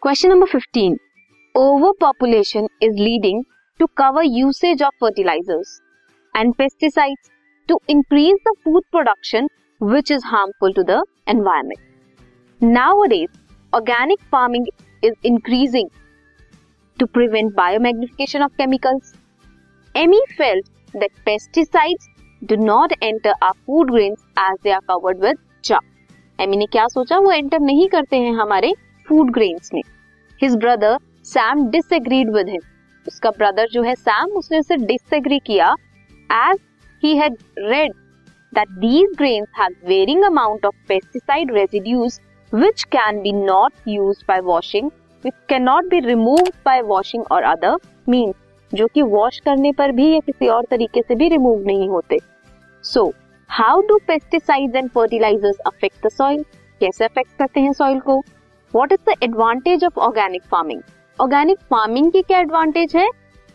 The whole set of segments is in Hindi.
Question number 15. Overpopulation is leading to cover usage of fertilizers and pesticides to increase the food production which is harmful to the environment. Nowadays, organic farming is increasing to prevent biomagnification of chemicals. Emmy felt that pesticides do not enter our food grains as they are covered with chalk. Amy ने क्या सोचा? वो एंटर नहीं करते हैं हमारे फ़ूड ग्रेन्स में। हिज ब्रदर सैम डिसएग्रीड उसका ब्रदर जो है सैम उसने उसे डिसएग्री किया। As he had read that these grains have varying amount of pesticide residues which can be not used by washing which can not be removed by washing or other means जो कि वॉश करने पर भी या किसी और तरीके से भी रिमूव नहीं होते। So how do pesticides and fertilisers affect the soil कैसे अफेक्ट करते हैं सॉइल को? What is the advantage of organic farming organic farming की क्या एडवांटेज है?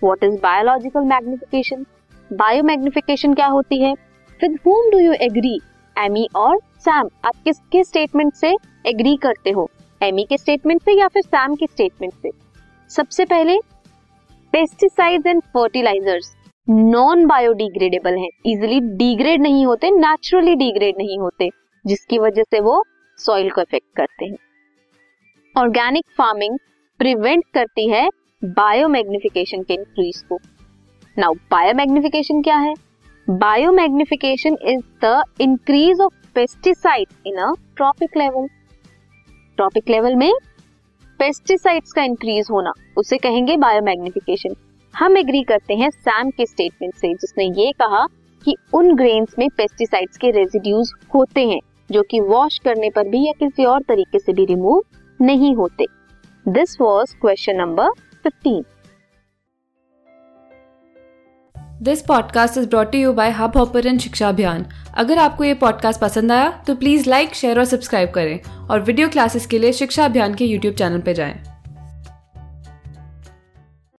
What is biological magnification bio magnification क्या होती है? With whom do you agree Amy और सैम आप किसके स्टेटमेंट से एग्री करते हो? एमी के स्टेटमेंट से या फिर सैम के स्टेटमेंट से? सबसे पहले pesticides and fertilisers non biodegradable हैं। इजिली डिग्रेड नहीं होते नेचुरली डिग्रेड नहीं होते, जिसकी वजह से वो सॉइल को इफ़ेक्ट करते हैं। ऑर्गेनिक फ़ार्मिंग प्रिवेंट करती है बायोमैग्निफिकेशन के इंक्रीज को। नाउ बायोमैग्निफिकेशन क्या है? Biomagnification is the increase of pesticide in a trophic level trophic level में पेस्टिसाइड्स का इंक्रीज होना, उसे कहेंगे बायोमैग्निफिकेशन हम एग्री करते हैं सैम के स्टेटमेंट से, जिसने ये कहा कि उन ग्रेन्स में पेस्टिसाइड्स के रेजिड्यूज होते हैं, जो कि वॉश करने पर भी या किसी और तरीके से भी रिमूव नहीं होते। This was question number fifteen this podcast is brought you by Hubhopper शिक्षा अभियान अगर आपको ये पॉडकास्ट पसंद आया तो प्लीज़ लाइक शेयर और सब्सक्राइब करें। और वीडियो क्लासेस के लिए शिक्षा अभियान के यूट्यूब चैनल पर जाएँ।